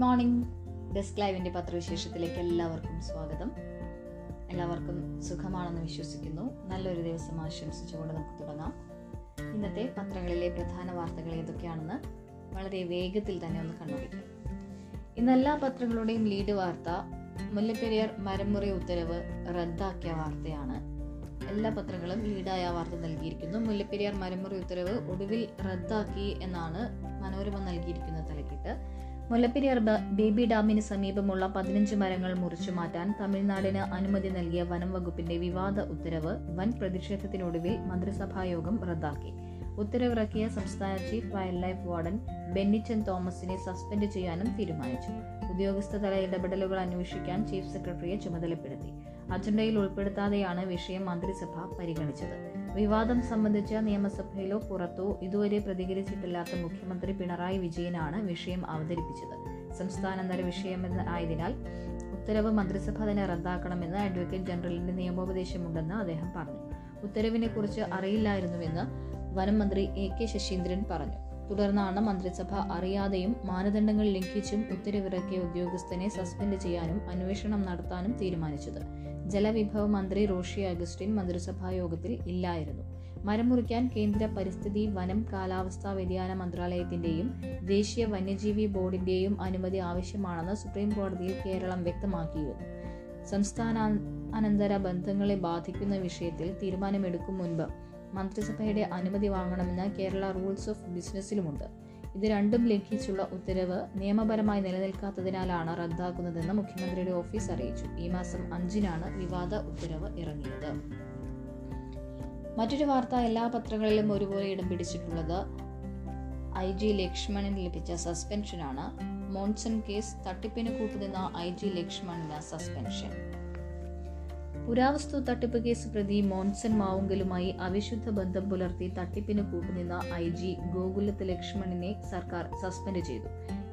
Morning desk ലൈവിന്റെ പത്രവിശേഷത്തിലേക്ക് എല്ലാവർക്കും സ്വാഗതം. എല്ലാവർക്കും സുഖമാണെന്ന് വിശ്വസിക്കുന്നു. നല്ലൊരു ദിവസം ആശംസിച്ചുകൊണ്ട് നമുക്ക് തുടങ്ങാം. ഇന്നത്തെ പത്രങ്ങളിലെ പ്രധാന വാർത്തകൾ ഏതൊക്കെയാണെന്ന് വളരെ വേഗത്തിൽ തന്നെ ഒന്ന് കണ്ടുപിടിക്കാം. ഇന്ന് എല്ലാ പത്രങ്ങളുടെയും ലീഡ് വാർത്ത മുല്ലപ്പെരിയാർ മരമുറി ഉത്തരവ് റദ്ദാക്കിയ വാർത്തയാണ്. എല്ലാ പത്രങ്ങളും ലീഡായ വാർത്ത നൽകിയിരിക്കുന്നു. മുല്ലപ്പെരിയാർ മരമുറി ഉത്തരവ് ഒടുവിൽ റദ്ദാക്കി എന്നാണ് മനോരമ നൽകിയിരിക്കുന്ന തലക്കിട്ട് മുല്ലപ്പെരിയാർ ബേബി ഡാമിന് സമീപമുള്ള പതിനഞ്ച് മരങ്ങൾ മുറിച്ചു മാറ്റാൻ തമിഴ്നാടിന് അനുമതി നൽകിയ വനം വകുപ്പിന്റെ വിവാദ ഉത്തരവ് വൻ പ്രതിഷേധത്തിനൊടുവിൽ മന്ത്രിസഭായോഗം റദ്ദാക്കി. ഉത്തരവിറക്കിയ സംസ്ഥാന chief wildlife warden Bennichan തോമസിനെ സസ്പെൻഡ് ചെയ്യാനും തീരുമാനിച്ചു. ഉദ്യോഗസ്ഥതല ഇടപെടലുകൾ അന്വേഷിക്കാൻ ചീഫ് സെക്രട്ടറിയെ ചുമതലപ്പെടുത്തി. അജണ്ടയിൽ ഉൾപ്പെടുത്താതെയാണ് വിഷയം മന്ത്രിസഭ പരിഗണിച്ചത്. വിവാദം സംബന്ധിച്ച് നിയമസഭയിലോ പുറത്തോ ഇതുവരെ പ്രതികരിച്ചിട്ടില്ലാത്ത മുഖ്യമന്ത്രി പിണറായി വിജയനാണ് വിഷയം അവതരിപ്പിച്ചത്. സംസ്ഥാനാന്തര വിഷയമെന്ന് ആയതിനാൽ ഉത്തരവ് മന്ത്രിസഭ തന്നെ റദ്ദാക്കണമെന്ന് അഡ്വക്കേറ്റ് ജനറലിന്റെ നിയമോപദേശമുണ്ടെന്ന് അദ്ദേഹം പറഞ്ഞു. ഉത്തരവിനെ കുറിച്ച് അറിയില്ലായിരുന്നുവെന്ന് വനം മന്ത്രി എ കെ ശശീന്ദ്രൻ പറഞ്ഞു. തുടർന്നാണ് മന്ത്രിസഭ അറിയാതെയും മാനദണ്ഡങ്ങൾ ലംഘിച്ചും ഉത്തരവിറക്കിയ ഉദ്യോഗസ്ഥനെ സസ്പെൻഡ് ചെയ്യാനും അന്വേഷണം നടത്താനും തീരുമാനിച്ചത്. ജലവിഭവ മന്ത്രി റോഷി അഗസ്റ്റിൻ മന്ത്രിസഭാ യോഗത്തിൽ ഇല്ലായിരുന്നു. മരം മുറിക്കാൻ കേന്ദ്ര പരിസ്ഥിതി വനം കാലാവസ്ഥാ വ്യതിയാന മന്ത്രാലയത്തിന്റെയും ദേശീയ വന്യജീവി ബോർഡിന്റെയും അനുമതി ആവശ്യമാണെന്ന് സുപ്രീം കോടതിയിൽ കേരളം വ്യക്തമാക്കിയിരുന്നു. സംസ്ഥാന അനന്തര ബന്ധങ്ങളെ ബാധിക്കുന്ന വിഷയത്തിൽ തീരുമാനമെടുക്കും മുൻപ് മന്ത്രിസഭയുടെ അനുമതി വാങ്ങണമെന്ന് കേരള റൂൾസ് ഓഫ് ബിസിനസ്സിലുമുണ്ട്. ഇത് രണ്ടും ലംഘിച്ചുള്ള ഉത്തരവ് നിയമപരമായി നിലനിൽക്കാത്തതിനാലാണ് റദ്ദാക്കുന്നതെന്ന് മുഖ്യമന്ത്രിയുടെ ഓഫീസ് അറിയിച്ചു. ഈ മാസം അഞ്ചിനാണ് വിവാദ ഉത്തരവ് ഇറങ്ങിയത്. മറ്റൊരു വാർത്ത എല്ലാ പത്രങ്ങളിലും ഒരുപോലെ ഇടം പിടിച്ചിട്ടുള്ളത് ഐ ജി ലക്ഷ്മണന് ലഭിച്ച സസ്പെൻഷനാണ്. മോൺസൺ കേസ് തട്ടിപ്പിന് കൂട്ടുനിന്ന ഐ ജി ലക്ഷ്മണന് സസ്പെൻഷൻ. പുരാവസ്തു തട്ടിപ്പ് കേസ് പ്രതി മോൻസൺ മാവുങ്കലുമായി അവിശുദ്ധ ബന്ധം പുലർത്തി തട്ടിപ്പിന് കൂട്ടുനിന്ന ഐ ജി ഗോകുലത്ത് ലക്ഷ്മണനെ സർക്കാർ സസ്പെൻഡ് ചെയ്തു.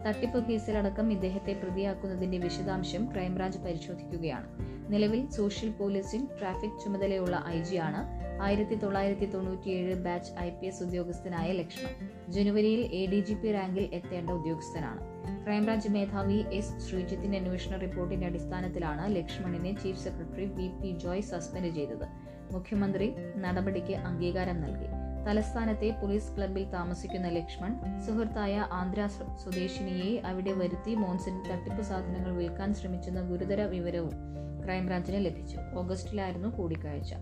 തട്ടിപ്പ് കേസിലടക്കം ഇദ്ദേഹത്തെ പ്രതിയാക്കുന്നതിന്റെ വിശദാംശം ക്രൈംബ്രാഞ്ച് പരിശോധിക്കുകയാണ്. നിലവിൽ സോഷ്യൽ പോലീസിംഗ് ട്രാഫിക് ചുമതലയുള്ള ഐ ജി ആണ് ആയിരത്തി തൊള്ളായിരത്തി തൊണ്ണൂറ്റിയേഴ് ബാച്ച് ഐ പി എസ് ഉദ്യോഗസ്ഥനായ ലക്ഷ്മൺ. ജനുവരിയിൽ എ ഡി ജി പി റാങ്കിൽ എത്തേണ്ട ഉദ്യോഗസ്ഥനാണ്. ക്രൈംബ്രാഞ്ച് മേധാവി എസ് ശ്രീജിത്തിന്റെ അന്വേഷണ റിപ്പോർട്ടിന്റെ അടിസ്ഥാനത്തിലാണ് ലക്ഷ്മണിനെ chief secretary V P Joy suspend ചെയ്തത്. മുഖ്യമന്ത്രി നടപടിക്ക് അംഗീകാരം നൽകി. തലസ്ഥാനത്തെ പോലീസ് ക്ലബിൽ താമസിക്കുന്ന ലക്ഷ്മൺ സുഹൃത്തായ ആന്ധ്ര സ്വ- സ്വദേശിനിയെ അവിടെ വരുത്തി മോൻസിന് തട്ടിപ്പ് സാധനങ്ങൾ വിൽക്കാൻ ശ്രമിച്ചെന്ന ഗുരുതര വിവരവും ക്രൈംബ്രാഞ്ചിന് ലഭിച്ചു. ഓഗസ്റ്റിലായിരുന്നു കൂടിക്കാഴ്ച.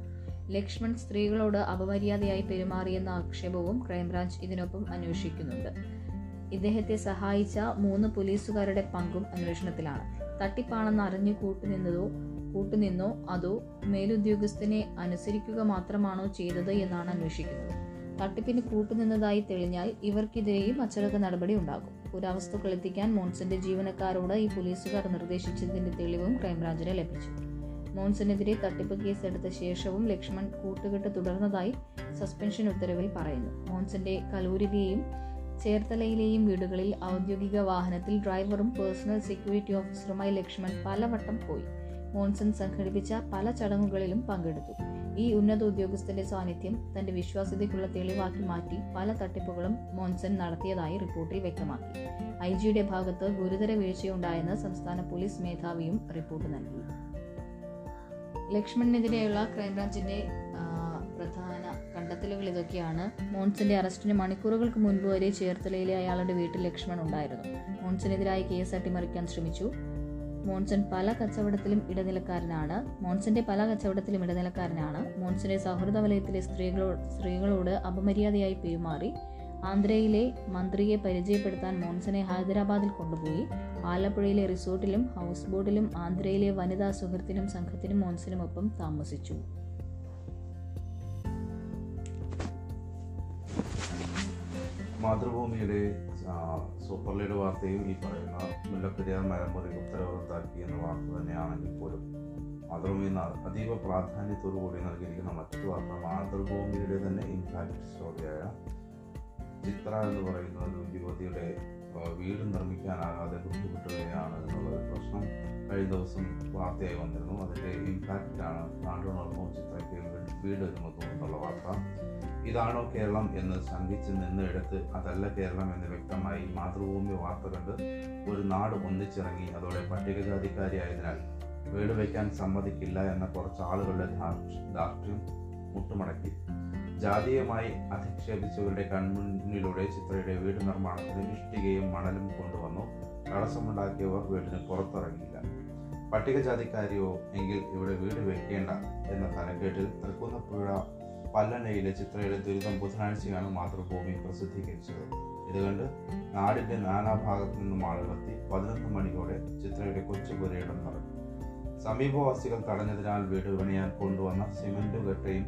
ലക്ഷ്മൺ സ്ത്രീകളോട് അപമര്യാദയായി പെരുമാറിയെന്ന ആക്ഷേപവും ക്രൈംബ്രാഞ്ച് ഇതിനൊപ്പം അന്വേഷിക്കുന്നുണ്ട്. ഇദ്ദേഹത്തെ സഹായിച്ച മൂന്ന് പോലീസുകാരുടെ പങ്കും അന്വേഷണത്തിലാണ്. തട്ടിപ്പാണെന്ന് അറിഞ്ഞു കൂട്ടുനിന്നതോ കൂട്ടുനിന്നോ അതോ മേലുദ്യോഗസ്ഥനെ അനുസരിക്കുക മാത്രമാണോ ചെയ്തത് എന്നാണ് അന്വേഷിക്കുന്നത്. തട്ടിപ്പിന് കൂട്ടുനിന്നതായി തെളിഞ്ഞാൽ ഇവർക്കെതിരെയും അച്ചടക്ക നടപടി ഉണ്ടാകും. പുരാവസ്തുക്കൾ എത്തിക്കാൻ മോൺസന്റെ ജീവനക്കാരോട് ഈ പോലീസുകാർ നിർദ്ദേശിച്ചതിന്റെ തെളിവും ക്രൈംബ്രാഞ്ചിന് ലഭിച്ചു. മോൺസനെതിരെ തട്ടിപ്പ് കേസ് എടുത്ത ശേഷവും ലക്ഷ്മൺ കൂട്ടുകെട്ട് തുടർന്നതായി സസ്പെൻഷൻ ഉത്തരവിൽ പറയുന്നു. മോൺസന്റെ കലൂരിലെയും ചേർത്തലയിലെയും വീടുകളിൽ ഔദ്യോഗിക വാഹനത്തിൽ ഡ്രൈവറും പേഴ്സണൽ സെക്യൂരിറ്റി ഓഫീസറുമായി ലക്ഷ്മൺ പലവട്ടം പോയി. മോൺസൺ സംഘടിപ്പിച്ച പല ചടങ്ങുകളിലും പങ്കെടുത്തു. ഈ ഉന്നത ഉദ്യോഗസ്ഥന്റെ സാന്നിധ്യം തന്റെ വിശ്വാസ്യതയ്ക്കുള്ള തെളിവാക്കി മാറ്റി പല തട്ടിപ്പുകളും മോൺസൺ നടത്തിയതായി റിപ്പോർട്ടിൽ വ്യക്തമാക്കി. ഐ ജിയുടെ ഭാഗത്ത് ഗുരുതര വീഴ്ചയുണ്ടായെന്ന് സംസ്ഥാന പോലീസ് മേധാവിയും റിപ്പോർട്ട് നൽകി. ലക്ഷ്മണിനെതിരെയുള്ള ക്രൈംബ്രാഞ്ചിന്റെ പ്രധാന കണ്ടെത്തലുകൾ ഇതൊക്കെയാണ്. മോൺസിന്റെ അറസ്റ്റിന് മണിക്കൂറുകൾക്ക് മുൻപ് വരെ ചേർത്തലയിലെ അയാളുടെ വീട്ടിൽ ലക്ഷ്മൺ ഉണ്ടായിരുന്നു. മോൺസിനെതിരായി കേസ് അട്ടിമറിക്കാൻ ശ്രമിച്ചു. മോൺസൺ പല കച്ചവടത്തിലും ഇടനിലക്കാരനാണ്. മോൺസന്റെ പല കച്ചവടത്തിലും ഇടനിലക്കാരനാണ്. മോൺസന്റെ സൗഹൃദ വലയത്തിലെ സ്ത്രീകളോട് സ്ത്രീകളോട് അപമര്യാദയായി പെരുമാറി. ആന്ധ്രയിലെ മന്ത്രിയെ പരിചയപ്പെടുത്താൻ മോൺസനെ ഹൈദരാബാദിൽ കൊണ്ടുപോയി. ആലപ്പുഴയിലെ റിസോർട്ടിലും ഹൗസ് ബോട്ടിലും ആന്ധ്രയിലെ വനിതാ സുഹൃത്തിനും സംഘത്തിനും മോൺസനുമൊപ്പം താമസിച്ചു. മാതൃഭൂമിയുടെ സൂപ്പർ ലീഡ് വാർത്തയും ഈ പറയുന്ന മുല്ലപ്പെരിയാർ മരമുറി ഉത്തരവ് എന്ന വാർത്ത തന്നെയാണെങ്കിൽ പോലും മാതൃഭൂമി അതീവ പ്രാധാന്യത്തോടു കൂടി നൽകിയിരിക്കുന്ന മറ്റൊരു വാർത്ത മാതൃഭൂമിയുടെ തന്നെ ഇൻഫാക്ട് സ്റ്റോറിയായ ചിത്ര എന്ന് പറയുന്ന ഒരു യുവതിയുടെ വീട് നിർമ്മിക്കാനാകാതെ ബുദ്ധിമുട്ടുകയാണ് എന്നുള്ളൊരു പ്രശ്നം കഴിഞ്ഞ ദിവസം വാർത്തയായി വന്നിരുന്നു. അതിന്റെ ഇമ്പാക്റ്റാണ് നാടുണർന്നു ചിത്രയ്ക്ക് വീട് ഒരുങ്ങുന്നു എന്നുള്ള വാർത്ത. ഇതാണോ കേരളം എന്ന് ശങ്കിച്ച് എടുത്ത് അതല്ല കേരളം എന്ന് വ്യക്തമായി മാതൃഭൂമി വാർത്ത കണ്ട് ഒരു നാട് ഒന്നിച്ചിറങ്ങി അതോടെ പട്ടികജാതിക്കാരിയായതിനാൽ വീട് വയ്ക്കാൻ സമ്മതിക്കില്ല എന്ന കുറച്ച് ആളുകളുടെ ധാർഷ്ട്യം മുട്ടുമടക്കി. ജാതീയമായി അധിക്ഷേപിച്ചവരുടെ കൺമുന്നിലൂടെ ചിത്രയുടെ വീട് നിർമ്മാണത്തിന് ഇഷ്ടികയും മണലും കൊണ്ടുവന്നു. തടസ്സമുണ്ടാക്കിയവർ വീടിന് പുറത്തിറങ്ങിയില്ല. പട്ടികജാതിക്കാരിയോ എങ്കിൽ ഇവിടെ വീട് വെക്കേണ്ട എന്ന തലക്കെട്ടിൽ തൃക്കുന്നപ്പുഴ പല്ലനയിലെ ചിത്രയുടെ ദുരിതം ബുധനാഴ്ചയാണ് മാതൃഭൂമി പ്രസിദ്ധീകരിച്ചത്. ഇതുകണ്ട് നാടിന്റെ നാനാഭാഗത്തു നിന്നും ആളുകളെത്തി പതിനൊന്ന് മണിയോടെ ചിത്രയുടെ കൊച്ചുപുരയിടം നിറഞ്ഞു. സമീപവാസികൾ തടഞ്ഞതിനാൽ വീട് പണിയാൻ കൊണ്ടുവന്ന സിമന്റ് കെട്ടയും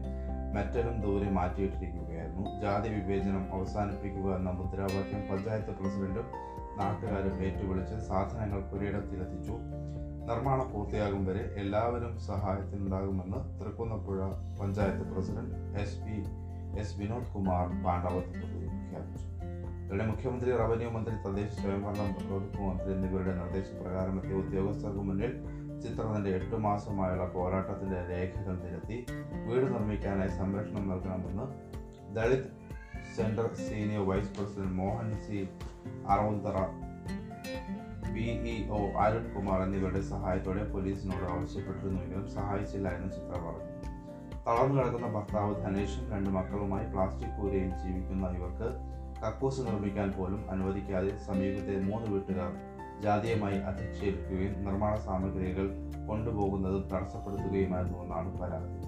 മെറ്റലും ദൂരെ മാറ്റിയിട്ടിരിക്കുകയായിരുന്നു. ജാതി വിവേചനം അവസാനിപ്പിക്കുക എന്ന മുദ്രാവാക്യം പഞ്ചായത്ത് പ്രസിഡന്റും നാട്ടുകാരും ഏറ്റുവിളിച്ച് സാധനങ്ങൾ പുരയിടത്തിലെത്തിച്ചു. നിർമ്മാണം പൂർത്തിയാകും വരെ എല്ലാവരും സഹായത്തിനുണ്ടാകുമെന്ന് Thrikkunnapuzha panchayat president S P S Vinod Kumar Pandavath പ്രഖ്യാപിച്ചു. ഇവിടെ മുഖ്യമന്ത്രി റവന്യൂ മന്ത്രി തദ്ദേശ സ്വയംഭരണ വകുപ്പ് മന്ത്രി എന്നിവരുടെ നിർദ്ദേശപ്രകാരം എത്തിയ ഉദ്യോഗസ്ഥർക്ക് മുന്നിൽ ചിത്രത്തിന്റെ എട്ടു മാസമായുള്ള പോരാട്ടത്തിന്റെ രേഖകൾ നിരത്തി വീട് നിർമ്മിക്കാനായി സംരക്ഷണം നൽകണമെന്ന് Dalit centre senior vice president Mohan C Aravunthara PEO Arun Kumar എന്നിവരുടെ സഹായത്തോടെ പോലീസിനോട് ആവശ്യപ്പെട്ടിരുന്നുവെങ്കിലും എന്ന് ചിത്ര പറഞ്ഞു. തളർന്നു കിടക്കുന്ന ഭർത്താവ് ധനേഷും രണ്ട് മക്കളുമായി പ്ലാസ്റ്റിക് കൂരയിൽ ജീവിക്കുന്ന ഇവർക്ക് കക്കൂസ് നിർമ്മിക്കാൻ പോലും അനുവദിക്കാതെ സമീപത്തെ മൂന്ന് വീട്ടുകാർ ജാതീയമായി അധിക്ഷേപിക്കുകയും നിർമ്മാണ സാമഗ്രികൾ കൊണ്ടുപോകുന്നത് തടസ്സപ്പെടുത്തുകയുമായിരുന്നു എന്നാണ് പരാതി.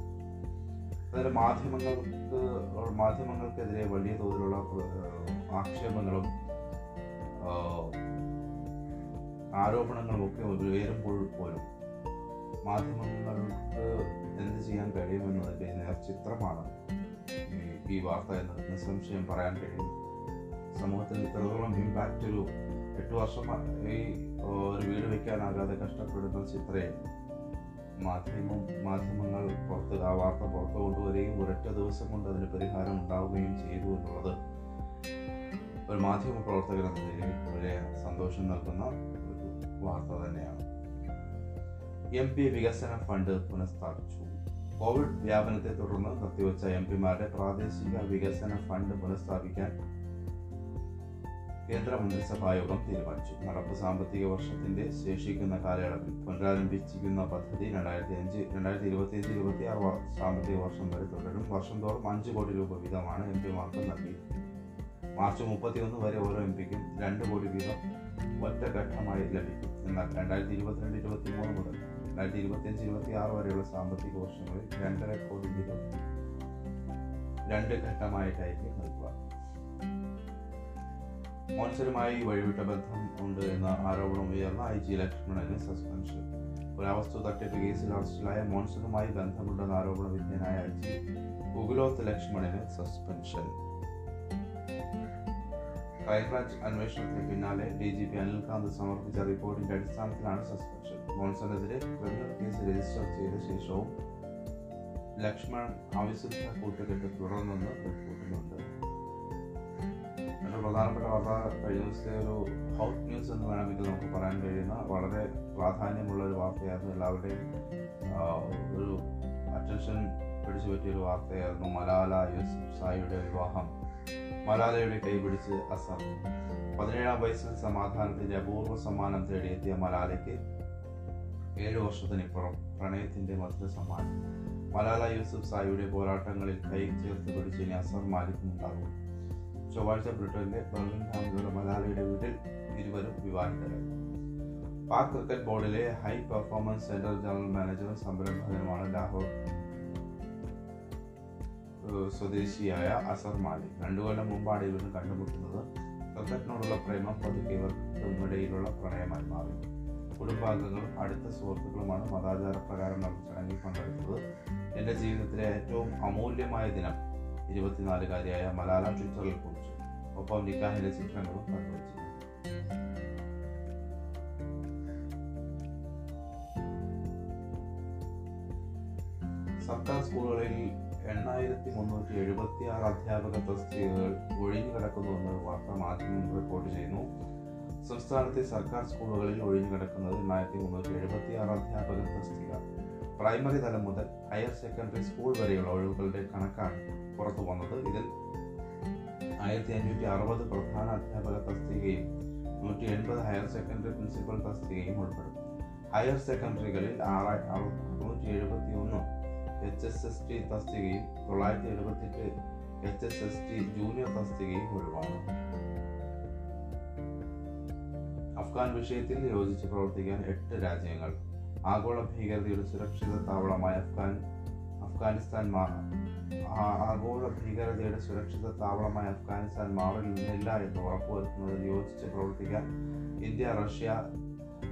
അതായത് മാധ്യമങ്ങൾക്ക് മാധ്യമങ്ങൾക്കെതിരെ വലിയ തോതിലുള്ള ആക്ഷേപങ്ങളും ആഹ്, ആരോപണങ്ങളും ഒക്കെ ഉയരുമ്പോൾ പോലും മാധ്യമങ്ങൾക്ക് എന്ത് ചെയ്യാൻ കഴിയുമെന്നതിന്റെ നേർചിത്രമാണ് ഈ- വാർത്ത എന്ന് നിസ്സംശയം പറയാൻ കഴിയും. സമൂഹത്തിൽ ഇത്രത്തോളം ഇമ്പാക്റ്റ് ഒരു എട്ട് വർഷം ഈ ഒരു വീട് വയ്ക്കാനാകാതെ കഷ്ടപ്പെടുന്ന ചിത്രയെ മാധ്യമം മാധ്യമങ്ങൾ പുറത്ത് ആ വാർത്ത പുറത്ത് കൊണ്ടുവരികയും ഒരൊറ്റ ദിവസം കൊണ്ട് അതിന് പരിഹാരം ഉണ്ടാവുകയും ചെയ്തു എന്നുള്ളത് ഒരു മാധ്യമ പ്രവർത്തകൻ എന്ന നിലയിൽ വളരെ സന്തോഷം നൽകുന്ന വാർത്ത തന്നെയാണ് എം പി വികസന ഫണ്ട് പുനഃസ്ഥാപിച്ചു. കോവിഡ് വ്യാപനത്തെ തുടർന്ന് നിർത്തിവെച്ച എം പിമാരുടെ പ്രാദേശിക വികസന ഫണ്ട് പുനഃസ്ഥാപിക്കാൻ കേന്ദ്ര മന്ത്രിസഭാ യോഗം തീരുമാനിച്ചു. നടപ്പ് സാമ്പത്തിക വർഷത്തിന്റെ ശേഷിക്കുന്ന കാലയളവിൽ പുനരാരംഭിച്ചിരിക്കുന്ന പദ്ധതി രണ്ടായിരത്തി അഞ്ച് രണ്ടായിരത്തി ഇരുപത്തി അഞ്ച് ഇരുപത്തി ആറ് സാമ്പത്തിക വർഷം വരെ തുടരും. വർഷം തോറും അഞ്ച് കോടി രൂപ വീതമാണ് എം പിമാർക്ക് നൽകിയത് മാർച്ച് മുപ്പത്തിയൊന്ന് വരെ ഓരോ എം പിക്കും രണ്ട് കോടി വീതം ഒറ്റഘട്ടമായി ലഭിക്കും. എന്നാൽ രണ്ടായിരത്തി ഇരുപത്തിരണ്ട് ഇരുപത്തി മൂന്ന് മുതൽ രണ്ടായിരത്തി ഇരുപത്തിയഞ്ച് ഇരുപത്തി ആറ് വരെയുള്ള സാമ്പത്തിക വർഷങ്ങളിൽ രണ്ടര കോടി വീതം രണ്ട് ഘട്ടമായിട്ടായിരിക്കും നൽകുക മോൻസരുമായി വഴിവിട്ട ബന്ധം ഉണ്ട് എന്ന ആരോപണം ഉയർന്ന ഐ ജി ലക്ഷ്മണന് സസ്പെൻഷൻ. പുരാവസ്തു തട്ടിപ്പ് കേസിൽ അറസ്റ്റിലായ മോൺസണുമായി ബന്ധമുണ്ടെന്ന ആരോപണ വിധേയനായ ഐ ജി ഉഗുലോത്ത് ലക്ഷ്മണന് സസ്പെൻഷൻ. ക്രൈംബ്രാഞ്ച് അന്വേഷണത്തിന് പിന്നാലെ ഡി ജി പി അനിൽകാന്ത് സമർപ്പിച്ച റിപ്പോർട്ടിന്റെ അടിസ്ഥാനത്തിലാണ് സസ്പെൻഷൻ. മോൺസണെതിരെ ക്രിമിനൽ കേസ് രജിസ്റ്റർ ചെയ്ത ശേഷവും ലക്ഷ്മൺ അവിശുദ്ധ കൂട്ടുകെട്ട് തുടർന്നെന്ന് റിപ്പോർട്ടിലുണ്ട്. മറ്റൊരു പ്രധാനപ്പെട്ട വാർത്ത കഴിഞ്ഞ ഒരു ഹൗട്ട് ന്യൂസ് എന്ന് വേണമെങ്കിൽ നമുക്ക് പറയാൻ കഴിയുന്ന വളരെ പ്രാധാന്യമുള്ള ഒരു വാർത്തയായിരുന്നു എല്ലാവരുടെയും. ഒരു അറ്റൻഷൻ പിടിച്ചു പറ്റിയ ഒരു വാർത്തയായിരുന്നു മലാല യൂസുഫ് സായിയുടെ വിവാഹം. മലാലയുടെ കൈപിടിച്ച് അസം. പതിനേഴാം വയസ്സിൽ സമാധാനത്തിന്റെ അപൂർവ സമ്മാനം തേടിയെത്തിയ മലാലയ്ക്ക് ഏഴു വർഷത്തിനിപ്പുറം പ്രണയത്തിന്റെ മധുര സമ്മാനം. മലാല യൂസുഫ് സായിയുടെ പോരാട്ടങ്ങളിൽ കൈ ചേർത്ത് പിടിച്ച് ഇനി അസർ മാലിക്കും ഉണ്ടാകും. ചൊവ്വാഴ്ച ബ്രിട്ടനിലെ ബർമിംഗ്ഹാമിലുള്ള മലാലയുടെ വീട്ടിൽ ഇരുവരും വിവാഹിതരായി. പാക് ക്രിക്കറ്റ് ബോർഡിലെ ഹൈ പെർഫോമൻസ് സെന്റർ ജനറൽ മാനേജറും സംരംഭകനുമാണ് ലാഹോർ സ്വദേശിയായ അസർ മാലിക്. രണ്ടു കൊല്ലം മുമ്പാണ് ഇവരും കണ്ടുമുട്ടുന്നത് ക്രിക്കറ്റിനോടുള്ള പ്രേമം പതുക്കെ ഇവർക്കുമിടയിലുള്ള പ്രണയമായി മാറി. കുടുംബാംഗങ്ങളും അടുത്ത സുഹൃത്തുക്കളുമാണ് മതാചാര പ്രകാരം നടന്ന ചടങ്ങിൽ പങ്കെടുത്തത്. എന്റെ ജീവിതത്തിലെ ഏറ്റവും അമൂല്യമായ ദിനം ഇരുപത്തിനാലുകാരിയായ മലാല ട്വിറ്ററിൽ കുറിച്ചു. ഒപ്പം നിക്കാഹിലെ ചിത്രങ്ങളും പങ്കുവച്ചു. സർക്കാർ സ്കൂളുകളിൽ എണ്ണായിരത്തി മുന്നൂറ്റി എഴുപത്തി ആറ് അധ്യാപക തസ്തികകൾ ഒഴിഞ്ഞു കിടക്കുന്നുവെന്ന് വാർത്താ മാധ്യമം റിപ്പോർട്ട് ചെയ്യുന്നു. സംസ്ഥാനത്തെ സർക്കാർ സ്കൂളുകളിൽ ഒഴിഞ്ഞു കിടക്കുന്നത് എണ്ണായിരത്തി മുന്നൂറ്റി എഴുപത്തി ആറ് അധ്യാപക തസ്തിക പ്രൈമറി തലം മുതൽ ഹയർ സെക്കൻഡറി സ്കൂൾ വരെയുള്ള ഒഴിവുകളുടെ കണക്കാണ് പുറത്തു വന്നത്. ഇതിൽ ആയിരത്തി അഞ്ഞൂറ്റി അറുപത് പ്രധാന അധ്യാപക തസ്തികയും നൂറ്റി എൺപത് ഹയർ സെക്കൻഡറി പ്രിൻസിപ്പൽ തസ്തികയും ഉൾപ്പെടും ഹയർ സെക്കൻഡറികളിൽ ആറായി അറുന്നൂറ്റി എഴുപത്തി ഒന്ന് എച്ച് എസ് എസ് ടി തസ്തികയും തൊള്ളായിരത്തി എഴുപത്തിയെട്ട് H S S T junior തസ്തികയും ഒഴിവാണ്. അഫ്ഗാൻ വിഷയത്തിൽ യോജിച്ച് പ്രവർത്തിക്കാൻ എട്ട് രാജ്യങ്ങൾ. ആഗോള ഭീകരതയുടെ സുരക്ഷിത താവളമായ അഫ്ഗാൻ അഫ്ഗാനിസ്ഥാൻ ആഗോള ഭീകരതയുടെ സുരക്ഷിത താവളമായ അഫ്ഗാനിസ്ഥാൻ മാറില്ല എന്ന് ഉറപ്പുവരുത്തുന്നതിൽ യോജിച്ച് പ്രവർത്തിക്കാൻ ഇന്ത്യ റഷ്യ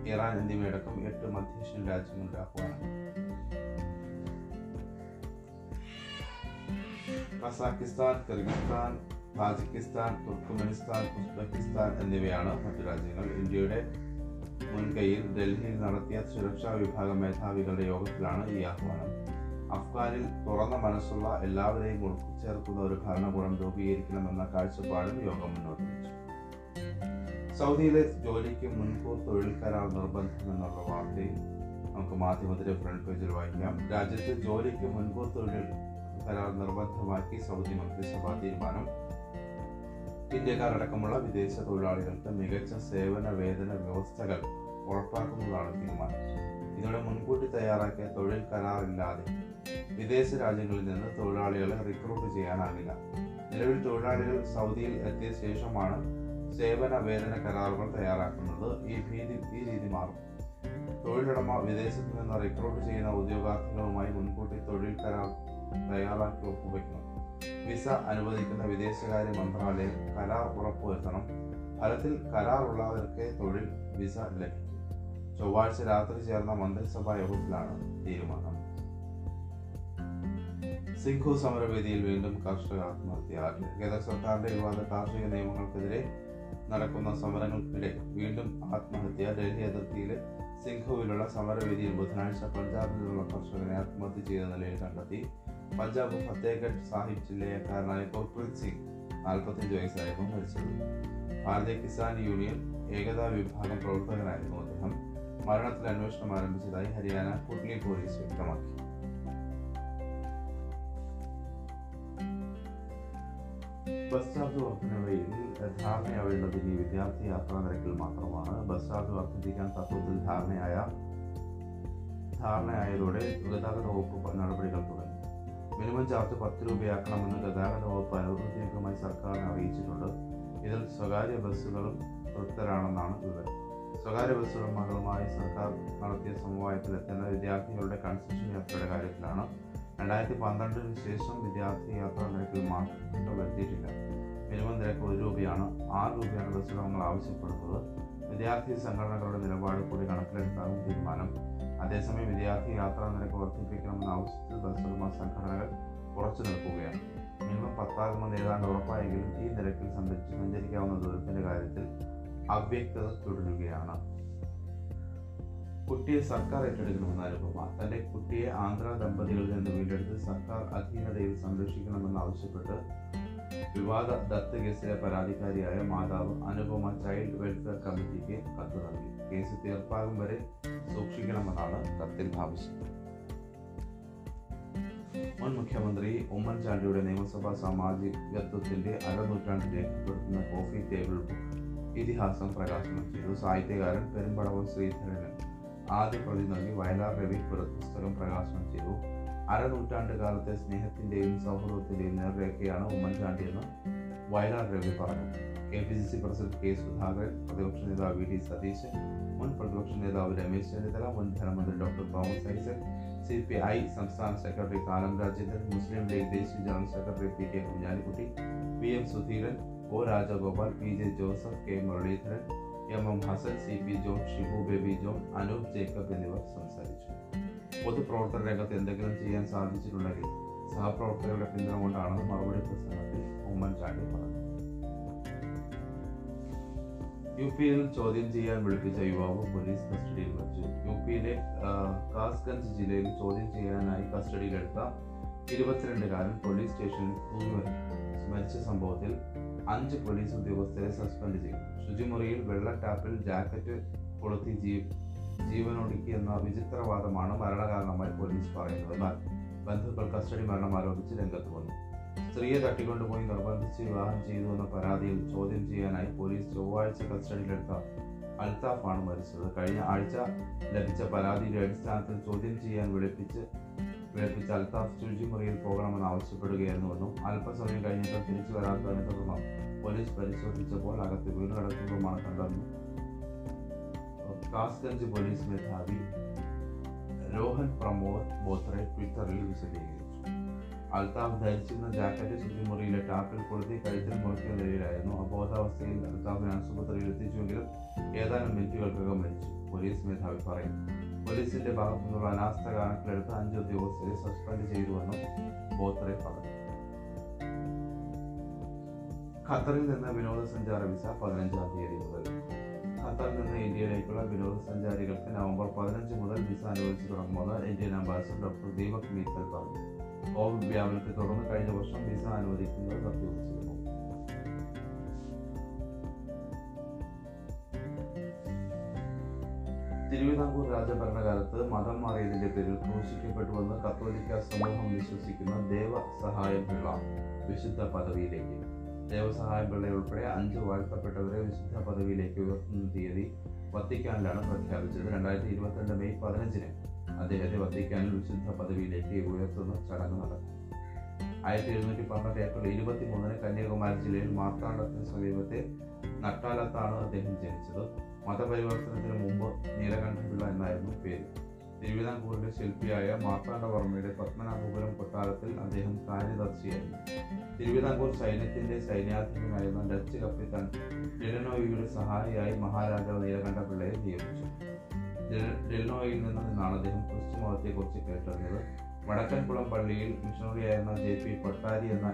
ഇറാൻ എന്നിവയടക്കം എട്ട് മധ്യേഷ്യൻ രാജ്യങ്ങളുടെ ആഹ്വാനം Kazakhstan Kyrgyzstan Tajikistan Turkmenistan Uzbekistan എന്നിവയാണ് മറ്റു രാജ്യങ്ങൾ. ഇന്ത്യയുടെ മുൻകൈയിൽ ഡൽഹിയിൽ നടത്തിയ സുരക്ഷാ വിഭാഗ മേധാവികളുടെ യോഗത്തിലാണ് ഈ ആഹ്വാനം. അഫ്ഗാനിൽ തുറന്ന മനസ്സുള്ള എല്ലാവരെയും ഉൾച്ചേർക്കുന്ന ഒരു ഭരണകൂടം രൂപീകരിക്കണമെന്ന കാഴ്ചപ്പാടും യോഗം മുന്നോട്ട് വെച്ചു. സൗദിയിലെ ജോലിക്ക് മുൻകൂർ തൊഴിൽ കരാർ നിർബന്ധം എന്നുള്ള വാർത്തയും നമുക്ക് മാധ്യമത്തിന്റെ ഫ്രണ്ട് പേജിൽ വായിക്കാം. രാജ്യത്ത് ജോലിക്ക് മുൻകൂർ തൊഴിൽ കരാർ നിർബന്ധമാക്കി സൗദി മന്ത്രിസഭാ തീരുമാനം. ഇന്ത്യക്കാരടക്കമുള്ള വിദേശ തൊഴിലാളികൾക്ക് മികച്ച സേവന വേതന വ്യവസ്ഥകൾ ഉറപ്പാക്കുന്നതാണ് തീരുമാനം. ഇതോടെ മുൻകൂട്ടി തയ്യാറാക്കിയ തൊഴിൽ കരാറില്ലാതെ വിദേശ രാജ്യങ്ങളിൽ നിന്ന് തൊഴിലാളികളെ റിക്രൂട്ട് ചെയ്യാനാകില്ല. നിലവിൽ തൊഴിലാളികൾ സൗദിയിൽ എത്തിയ ശേഷമാണ് സേവന വേതന കരാറുകൾ തയ്യാറാക്കുന്നത്. ഈ ഭീതി ഈ രീതി മാറും. തൊഴിലുടമ വിദേശത്ത് നിന്ന് റിക്രൂട്ട് ചെയ്യുന്ന ഉദ്യോഗാർത്ഥികളുമായി മുൻകൂട്ടി തൊഴിൽ കരാർ തയ്യാറാക്കി ഒപ്പുവെക്കണം വിസ അനുവദിക്കുന്ന വിദേശകാര്യ മന്ത്രാലയം കരാർ ഉറപ്പുവരുത്തണം. ഫലത്തിൽ കരാർ ഉള്ളവർക്ക് തൊഴിൽ വിസ ലഭിക്കും. ചൊവ്വാഴ്ച രാത്രി ചേർന്ന മന്ത്രിസഭാ യോഗത്തിലാണ് തീരുമാനം. സിഖു സമരവേദിയിൽ വീണ്ടും കർഷക ആത്മഹത്യ. കേന്ദ്ര സർക്കാരിന്റെ വിവാദ കാർഷിക നിയമങ്ങൾക്കെതിരെ നടക്കുന്ന സമരങ്ങൾക്കിടെ വീണ്ടും ആത്മഹത്യ. ഡൽഹി അതിർത്തിയിലെ സിംഘുവിലുള്ള സമരവേദിയിൽ ബുധനാഴ്ച പഞ്ചാബിലുള്ള കർഷകനെ ആത്മഹത്യ ചെയ്ത നിലയിൽ കണ്ടെത്തി. പഞ്ചാബ് ഫത്തേഗഡ് സാഹിബ് ജില്ലക്കാരനായ ഗുർപ്രീത് സിംഗ് നാൽപ്പത്തിയഞ്ച് വയസ്സായിരുന്നു മരിച്ചത് ഭാരതീയ കിസാൻ യൂണിയൻ ഏകതാ വിഭാഗം പ്രവർത്തകനായിരുന്നു അദ്ദേഹം മരണത്തിൽ അന്വേഷണം ആരംഭിച്ചതായി ഹരിയാന കുട്ലി പോലീസ് വ്യക്തമാക്കി ബസ് ചാർജ് വർധനവയിൽ ധാരണയാവേണ്ടത് ഇനി വിദ്യാർത്ഥി യാത്രാ നിരക്കിൽ മാത്രമാണ് ബസ് ചാർജ് വർദ്ധിപ്പിക്കാൻ തത്വത്തിൽ ധാരണയായ ധാരണയായതോടെ ഗതാഗത വകുപ്പ് നടപടികൾ തുടങ്ങി മിനിമം ചാർജ് പത്ത് രൂപയാക്കണമെന്ന് ഗതാഗത വകുപ്പ് അനൗദ്യോഗികമായി സർക്കാരിനെ അറിയിച്ചിട്ടുണ്ട്. ഇതിൽ സ്വകാര്യ ബസ്സുകളും തൃപ്തരാണെന്നാണ് വിവരം. സ്വകാര്യ ബസ് ഉടമകളുമായി സർക്കാർ നടത്തിയ സമവായത്തിൽ എത്തുന്ന വിദ്യാർത്ഥികളുടെ കൺസെഷൻ യാത്രയുടെ കാര്യത്തിലാണ്. രണ്ടായിരത്തി പന്ത്രണ്ടിന് ശേഷം വിദ്യാർത്ഥി യാത്രാ നിരക്കിൽ മാറ്റം വരുത്തിയിട്ടില്ല. മിനിമം നിരക്ക് ഒരു രൂപയാണ്. ആറ് രൂപയാണ് ബസ്സുകൾ നമ്മൾ ആവശ്യപ്പെടുന്നത്. വിദ്യാർത്ഥി സംഘടനകളുടെ നിലപാട് കൂടി കണക്കിലെടുത്താകും തീരുമാനം അതേസമയം വിദ്യാർത്ഥി യാത്രാ നിരക്ക് വർദ്ധിപ്പിക്കണമെന്ന ആവശ്യത്തിൽ ബസ്സുടമ സംഘടനകൾ ഉറച്ചു നിൽക്കുകയാണ്. മിനിമം പത്താകുമെന്ന് ഏതാണ്ട് ഉറപ്പായെങ്കിലും ഈ നിരക്കിൽ സംബന്ധിച്ച് സഞ്ചരിക്കാവുന്ന ദൂരത്തിന്റെ കാര്യത്തിൽ അവ്യക്തത തുടരുകയാണ്. കുട്ടിയെ സർക്കാർ ഏറ്റെടുക്കണമെന്ന അനുപമ തന്റെ കുട്ടിയെ ആന്ധ്ര ദമ്പതികളിൽ നിന്ന് വീണ്ടെടുത്ത് സർക്കാർ അധീനതയിൽ സംരക്ഷിക്കണമെന്ന് ആവശ്യപ്പെട്ട് വിവാദ ദത്ത് കേസിലെ പരാതിക്കാരിയായ മാതാവ് അനുപമ ചൈൽഡ് വെൽഫെയർ കമ്മിറ്റിക്ക് കത്ത് നൽകി. കേസ് തീർപ്പാകും വരെ സൂക്ഷിക്കണമെന്നാണ് കത്തിൽ ആവശ്യം മുൻ മുഖ്യമന്ത്രി ഉമ്മൻചാണ്ടിയുടെ നിയമസഭാ സാമാജികത്വത്തിന്റെ അരനൂറ്റാണ്ട് രേഖപ്പെടുത്തുന്ന കോഫി ടേബിൾ ബുക്ക് ഇതിഹാസം പ്രകാശനം ചെയ്തു. സാഹിത്യകാരൻ പെരുമ്പടവ് ശ്രീധരനൻ ആദ്യ പ്രതി നൽകി. വയലാർ രവി പുസ്തകം പ്രകാശനം ചെയ്തു. അരനൂറ്റാണ്ട് കാലത്തെ സ്നേഹത്തിന്റെയും സൗഹൃദത്തിന്റെയും നേർരേഖയാണ് ഉമ്മൻചാണ്ടിയെന്ന് വയലാർ രവി പറഞ്ഞു. K P C C president K Sudhakaran പ്രതിപക്ഷ നേതാവ് വി ഡി സതീശൻ മുൻ പ്രതിപക്ഷ നേതാവ് രമേശ് ചെന്നിത്തല മുൻ ധനമന്ത്രി doctor Thomas Isaac C P I സംസ്ഥാന സെക്രട്ടറി കാനം രാജേന്ദ്രൻ മുസ്ലിം ലീഗ് ദേശീയ general secretary P K Kunhalikutty P M Sudheeran O Rajagopal P J Joseph K Muraleedharan M M Hassan C P John Shibu Baby John Anoop Jacob എന്നിവർ സംസാരിച്ചു. പൊതുപ്രവർത്തന രംഗത്ത് എന്തെങ്കിലും ചെയ്യാൻ സാധിച്ചിട്ടുണ്ടെങ്കിൽ സഹപ്രവർത്തകരുടെ പിന്തുണ കൊണ്ടാണെന്ന് മറുപടി പ്രസംഗത്തിൽ ഉമ്മൻചാണ്ടി പറഞ്ഞു. യു പിയിൽ ചോദ്യം ചെയ്യാൻ വിളിപ്പിച്ച യുവാവ് പോലീസ് കസ്റ്റഡിയിൽ വച്ചു. യു പിയിലെ കാസ്ഗഞ്ച് ജില്ലയിൽ ചോദ്യം ചെയ്യാനായി കസ്റ്റഡിയിലെടുത്ത ഇരുപത്തിരണ്ടുകാരൻ പോലീസ് സ്റ്റേഷനിൽ തൂങ്ങി മരിച്ച സംഭവത്തിൽ അഞ്ച് പോലീസ് ഉദ്യോഗസ്ഥരെ സസ്പെൻഡ് ചെയ്തു. ശുചിമുറിയിൽ വെള്ള ടാപ്പിൽ ജാക്കറ്റ് കൊളുത്തി ജീവനൊടുക്കി എന്ന വിചിത്രവാദമാണ് മരണകാരണമായി പോലീസ് പറയുന്നത്. ബന്ധുക്കൾ കസ്റ്റഡി മരണം ആരോപിച്ച് രംഗത്ത് വന്നു. സ്ത്രീയെ തട്ടിക്കൊണ്ടുപോയി നിർബന്ധിച്ച് വിവാഹം ചെയ്തു എന്ന പരാതിയിൽ ചോദ്യം ചെയ്യാനായി പോലീസ് ചൊവ്വാഴ്ച കസ്റ്റഡിയിലെടുത്ത അൽത്താഫാണ് മരിച്ചത്. കഴിഞ്ഞ ആഴ്ച ലഭിച്ച പരാതിയുടെ അടിസ്ഥാനത്തിൽ ചോദ്യം ചെയ്യാൻ വിളിപ്പിച്ച് വിളിപ്പിച്ച അൽത്താഫ് ശുചിമുറിയിൽ പോകണമെന്ന് ആവശ്യപ്പെടുകയായിരുന്നുവെന്നും അല്പസമയം കഴിഞ്ഞിട്ട് തിരിച്ചു വരാത്തതിനെ തുടർന്ന് പോലീസ് പരിശോധിച്ചപ്പോൾ അകത്ത് വീട് കിടക്കുന്നതുമാണ് കണ്ടതെന്നും കാസ്ഗഞ്ച് പോലീസ് മേധാവി രോഹൻ പ്രമോദ് ബോത്രെ ട്വിറ്ററിൽ വിശദീകരിച്ചു. അൽത്താഫ് ധരിച്ചിരുന്ന ജാക്കറ്റ് ശുചിമുറിയിലെ ടാപ്പിൽ കൊളുത്തി കഴുത്തിൽ മുറിക്കുന്ന നിലയിലായിരുന്നു. അബോധാവസ്ഥയിൽ അൽത്താഫിനെ ആശുപത്രിയിൽ എത്തിച്ചുവെങ്കിലും ഏതാനും മിനിറ്റുകൾക്കകം മരിച്ചു. പോലീസ് മേധാവി പറയും. പോലീസിന്റെ ഭാഗത്തു നിന്നുള്ള അനാസ്ഥ കണക്കിലെടുത്ത് അഞ്ച് ഉദ്യോഗസ്ഥരെ സസ്പെൻഡ് ചെയ്തുവെന്നും ബോത്രെ പറഞ്ഞു. ഖത്തറിൽ നിന്ന് വിനോദസഞ്ചാര വിസ പതിനഞ്ചാം തീയതി മുതൽ. ഖത്തറിൽ നിന്ന് ഇന്ത്യയിലേക്കുള്ള വിനോദസഞ്ചാരികൾക്ക് നവംബർ പതിനഞ്ച് മുതൽ വിസ അനുവദിച്ചു തുടങ്ങുമെന്ന് Indian ambassador doctor Deepak Mittal പറഞ്ഞു. കോവിഡ് വ്യാപനത്തെ തുടർന്ന് കഴിഞ്ഞ വർഷം വിസ അനുവദിക്കുന്നത് നിർത്തിവച്ചിരുന്നു. തിരുവിതാംകൂർ രാജഭരണകാലത്ത് മതം മാറിയതിന്റെ പേരിൽ ക്രൂശിക്കപ്പെട്ടുവെന്ന് കത്തോലിക്ക സമൂഹം വിശ്വസിക്കുന്ന ദേവ സഹായം പിള്ള വിശുദ്ധ പദവിയിലേക്ക്. ദേവസഹായം പിള്ള ഉൾപ്പെടെ അഞ്ച് വാഴ്ത്തപ്പെട്ടവരെ വിശുദ്ധ പദവിയിലേക്ക് ഉയർത്തുന്ന തീയതി വത്തിക്കാനിലാണ് പ്രഖ്യാപിച്ചത്. രണ്ടായിരത്തി ഇരുപത്തിരണ്ട് മെയ് പതിനഞ്ചിന് അദ്ദേഹത്തെ വത്തിക്കാനിൽ വിശുദ്ധ പദവിയിലേക്ക് ഉയർത്തുന്ന ചടങ്ങ് നടക്കും. ആയിരത്തി എഴുന്നൂറ്റി പന്ത്രണ്ട് ഏപ്രിൽ ഇരുപത്തി മൂന്നിന് കന്യാകുമാരി ജില്ലയിൽ മാർത്താണ്ഡത്തിന് സമീപത്തെ നട്ടാലത്താണ് അദ്ദേഹം ജനിച്ചത്. മതപരിവർത്തനത്തിന് മുമ്പ് നീലകണ്ഠപിള്ള എന്നായിരുന്നു പേര്. തിരുവിതാംകൂറിന്റെ ശില്പിയായ മാർത്താണ്ഡവർമ്മയുടെ പത്മനാഭപുരം കൊട്ടാരത്തിൽ അദ്ദേഹം കാര്യദർശിയായിരുന്നു. തിരുവിതാംകൂർ സൈന്യത്തിന്റെ സൈന്യാധിപനായിരുന്ന ഡച്ച് കപ്പിത്താൻ ഡിലനോയിയുടെ സഹായിയായി മഹാരാജാവ് നീലകണ്ഠപിള്ളയെ നിയമിച്ചു. ഡെൽനോയിൽ നിന്ന് നിന്നാണ് അദ്ദേഹം ക്രിസ്തു മതത്തെക്കുറിച്ച് കേട്ടറിഞ്ഞത്. വടക്കൻകുളം പള്ളിയിൽ മിഷണറിയായിരുന്ന ജെ പി പട്ടാരി എന്ന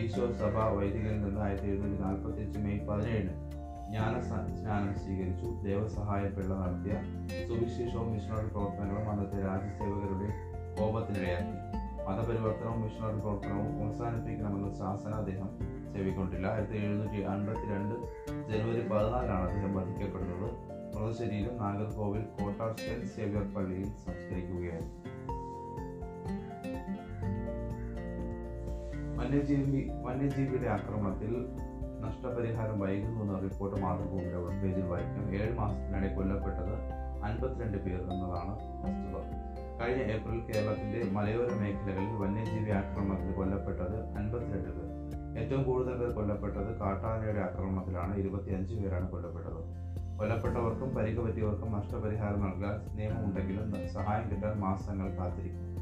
ഈശോ സഭ വൈദികരിൽ നിന്ന് ആയിരത്തി എഴുന്നൂറ്റി നാൽപ്പത്തി അഞ്ച് മെയ് പതിനേഴിന് ജ്ഞാന സ്നാനം സ്വീകരിച്ചു. ദേവസഹായ പിള്ള നടത്തിയ സുവിശേഷവും മിഷണറി പ്രവർത്തനങ്ങളും അന്നത്തെ രാജ്യസേവകരുടെ കോപത്തിനിടയാക്കി. മതപരിവർത്തനവും മിഷണറി പ്രവർത്തനവും അവസാനിപ്പിക്കണമെന്ന ശാസന അദ്ദേഹം ചെവിക്കൊണ്ടില്ല. ആയിരത്തി എഴുന്നൂറ്റി അൻപത്തി രണ്ട് ജനുവരി പതിനാലിനാണ് അദ്ദേഹം വധിക്കപ്പെടുന്നത്. മൃതശരീരം നാഗർകോവിൽ കോട്ടാർ സെന്റ് സേവ്യർ പള്ളിയിൽ സംസ്കരിക്കുകയായിരുന്നു. വന്യജീവി വന്യജീവിയുടെ ആക്രമണത്തിൽ നഷ്ടപരിഹാരം വൈകുന്നു എന്ന റിപ്പോർട്ട് മാതൃഭൂമിയുടെ വെബ് പേജിൽ വായിക്കാം. ഏഴ് മാസത്തിനിടെ കൊല്ലപ്പെട്ടത് അൻപത്തിരണ്ട് പേർ എന്നതാണ് വസ്തുത. കഴിഞ്ഞ ഏപ്രിൽ കേരളത്തിന്റെ മലയോര മേഖലകളിൽ വന്യജീവി ആക്രമണത്തിൽ കൊല്ലപ്പെട്ടത് അൻപത്തിരണ്ട് പേർ. ഏറ്റവും കൂടുതൽ പേർ കൊല്ലപ്പെട്ടത് കാട്ടാനയുടെ ആക്രമണത്തിലാണ്. ഇരുപത്തിയഞ്ച് പേരാണ് കൊല്ലപ്പെട്ടത്. കൊല്ലപ്പെട്ടവർക്കും പരിക്ക് പറ്റിയവർക്കും നഷ്ടപരിഹാരം നൽകാൻ നിയമമുണ്ടെങ്കിലും സഹായം കിട്ടാൻ മാസങ്ങൾ കാത്തിരിക്കും.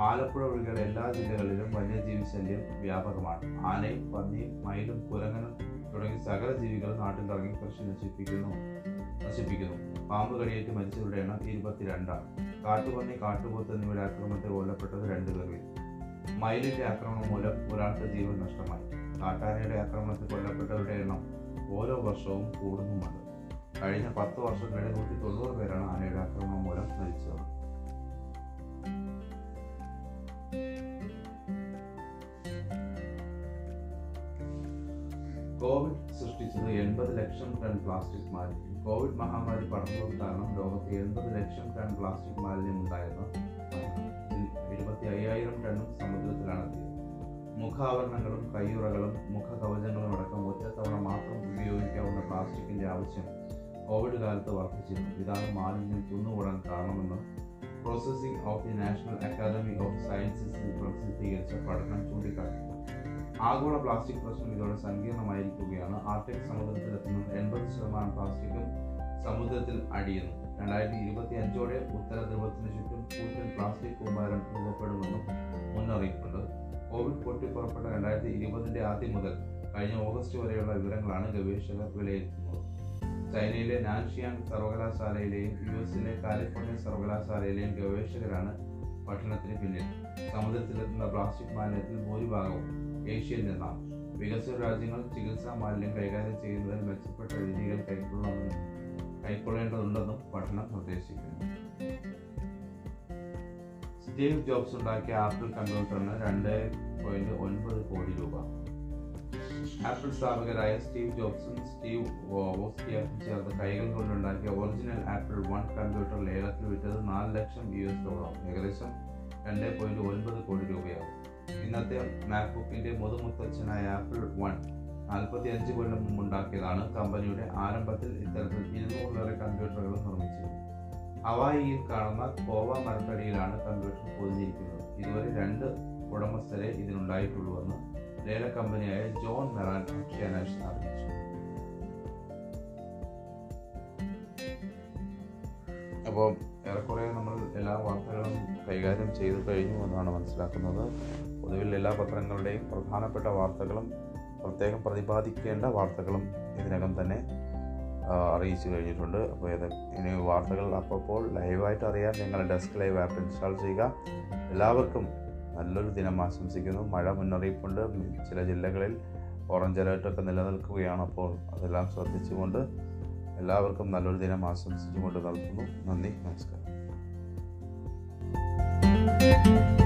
ആലപ്പുഴ ഒഴികെയുള്ള എല്ലാ ജില്ലകളിലും വന്യജീവി ശല്യം വ്യാപകമാണ്. ആനയും പന്നിയും മയിലും കുരങ്ങനും തുടങ്ങി സകല ജീവികൾ തുടങ്ങി കൃഷി നശിപ്പിക്കുന്നു നശിപ്പിക്കുന്നു. പാമ്പ് കടിയേറ്റ് മരിച്ചവരുടെ എണ്ണം ഇരുപത്തിരണ്ടാണ്. കാട്ടുപന്നി കാട്ടുപോത്ത് എന്നിവയുടെ ആക്രമണത്തിൽ കൊല്ലപ്പെട്ടത് രണ്ടുപേർ വീതം മയിലിന്റെ ആക്രമണം മൂലം ഒരാൾക്ക് ജീവൻ നഷ്ടമായി. കാട്ടാനയുടെ ആക്രമണത്തിൽ കൊല്ലപ്പെട്ടവരുടെ എണ്ണം ഓരോ വർഷവും കൂടുന്നുമുണ്ട്. കഴിഞ്ഞ പത്ത് വർഷത്തിനിടെ നൂറ്റി തൊണ്ണൂറ് പേരാണ് ആനയുടെ ആക്രമണം മൂലം മരിച്ചത്. കോവിഡ് സൃഷ്ടിച്ചത് എൺപത് ലക്ഷം ടൺ പ്ലാസ്റ്റിക് മാലിന്യം. കോവിഡ് മഹാമാരി പടർന്നത് കാരണം ലോകത്ത് എൺപത് ലക്ഷം ടൺ പ്ലാസ്റ്റിക് മാലിന്യം ഉണ്ടായിരുന്നു എഴുപത്തി അയ്യായിരം ടണ്ണും സമുദ്രത്തിലാണ് മുഖാവരണങ്ങളും കയ്യുറകളും മുഖകവചങ്ങളും അടക്കം ഒറ്റത്തവണ മാത്രം ഉപയോഗിക്കാവുന്ന പ്ലാസ്റ്റിക്കിന്റെ ആവശ്യം കോവിഡ് കാലത്ത് വർദ്ധിച്ചിരുന്നു. പിതാവ് മാലിന്യം കുന്നുകൂടാൻ കാരണമെന്ന് Processing of the National Academy of സയൻസസിൽ പ്രസിദ്ധീകരിച്ച പഠനം ചൂണ്ടിക്കാട്ടുന്നു ആഗോള പ്ലാസ്റ്റിക് പ്രശ്നം ഇതോടെ സങ്കീർണമായിരിക്കുകയാണ്. ആർട്ടിക് സമുദ്രത്തിലെത്തുന്ന എൺപത് ശതമാനം പ്ലാസ്റ്റിക്കും സമുദ്രത്തിൽ അടിയുന്നു. രണ്ടായിരത്തി ഇരുപത്തി അഞ്ചോടെ ഉത്തര ധ്രുവത്തിന് ചുറ്റും കൂടുതൽ പ്ലാസ്റ്റിക് കൂമ്പാരം രൂപപ്പെടുമെന്നും മുന്നറിയിപ്പുണ്ട്. കോവിഡ് പൊട്ടിപ്പുറപ്പെട്ട രണ്ടായിരത്തി ഇരുപതിന്റെ ആദ്യം മുതൽ കഴിഞ്ഞ ഓഗസ്റ്റ് വരെയുള്ള വിവരങ്ങളാണ് ഗവേഷകർ വിലയിരുത്തുന്നത്. ചൈനയിലെ നാൻഷിയാങ് സർവകലാശാലയിലെയും യു എസിലെ കാലിഫോർണിയ സർവകലാശാലയിലെയും ഗവേഷകരാണ് പഠനത്തിന് പിന്നിൽ. സമുദ്രത്തിലെത്തുന്ന പ്ലാസ്റ്റിക് മാലിന്യത്തിൽ ഭൂരിഭാഗവും ഏഷ്യയിൽ നിന്നാണ്. വികസിത രാജ്യങ്ങൾ ചികിത്സാ മാലിന്യം കൈകാര്യം ചെയ്യുന്നതിൽ മെച്ചപ്പെട്ട രീതികൾ കൈക്കൊള്ളണമെന്ന് കൈക്കൊള്ളേണ്ടതുണ്ടെന്നും പഠനം നിർദ്ദേശിക്കുന്നു. സ്റ്റീവ് ജോബ്സ് ഉണ്ടാക്കിയ ആപ്പിൾ കമ്പ്യൂട്ടറിന് രണ്ട് പോയിന്റ് ഒൻപത് കോടി രൂപ. ആപ്പിൾ സ്ഥാപകരായ സ്റ്റീവ് ജോബ്സും സ്റ്റീവ് വോസ്റ്റിയാക്കും ചേർന്ന് കൈകൾ കൊണ്ടുണ്ടാക്കിയ ഒറിജിനൽ ആപ്പിൾ വൺ കമ്പ്യൂട്ടർ ലേലത്തിൽ വിറ്റത് നാല് ലക്ഷം യു എസ് ഡോളർ ഏകദേശം രണ്ട് പോയിന്റ് ഒൻപത് കോടി രൂപയാകും ഇന്നത്തെ മാക്ബുക്കിന്റെ മുതുമുത്തച്ഛനായ ആപ്പിൾ വൺ നാൽപ്പത്തി അഞ്ച് കൊല്ലം മുമ്പുണ്ടാക്കിയതാണ്. കമ്പനിയുടെ ആരംഭത്തിൽ ഇത്തരത്തിൽ ഇരുന്നൂറിലേറെ കമ്പ്യൂട്ടറുകൾ നിർമ്മിച്ചത് ഹവായിയിൽ കാണുന്ന കോവ മരത്തടിയിലാണ് കമ്പ്യൂട്ടർ പൊതിഞ്ഞിരിക്കുന്നത്. ഇതുവരെ രണ്ട് ഉടമസ്ഥരെ ഇതിനുണ്ടായിട്ടുള്ളൂവെന്ന് ലേല കമ്പനിയായ ജോൺ മെറാൻ അക്ഷയാനാശ് അറിയിച്ചു അപ്പോൾ ഏറെക്കുറെ നമ്മൾ എല്ലാ വാർത്തകളും കൈകാര്യം ചെയ്തു കഴിഞ്ഞു എന്നാണ് മനസ്സിലാക്കുന്നത്. പൊതുവിൽ എല്ലാ പത്രങ്ങളുടെയും പ്രധാനപ്പെട്ട വാർത്തകളും പ്രത്യേകം പ്രതിപാദിക്കേണ്ട വാർത്തകളും ഇതിനകം തന്നെ അറിയിച്ചു കഴിഞ്ഞിട്ടുണ്ട്. അപ്പോൾ ഇത് ഇനി വാർത്തകൾ അപ്പോൾ ലൈവായിട്ട് അറിയാൻ നിങ്ങൾ ഡെസ്ക് ലൈവ് ആപ്പ് ഇൻസ്റ്റാൾ ചെയ്യുക. എല്ലാവർക്കും നല്ലൊരു ദിനം ആശംസിക്കുന്നു. മഴ മുന്നറിയിപ്പുണ്ട്. ചില ജില്ലകളിൽ ഓറഞ്ച് അലേർട്ടൊക്കെ നിലനിൽക്കുകയാണ് അപ്പോൾ അതെല്ലാം ശ്രദ്ധിച്ചുകൊണ്ട് എല്ലാവർക്കും നല്ലൊരു ദിനം ആശംസിച്ചുകൊണ്ട് നിർത്തുന്നു. നന്ദി. നമസ്കാരം.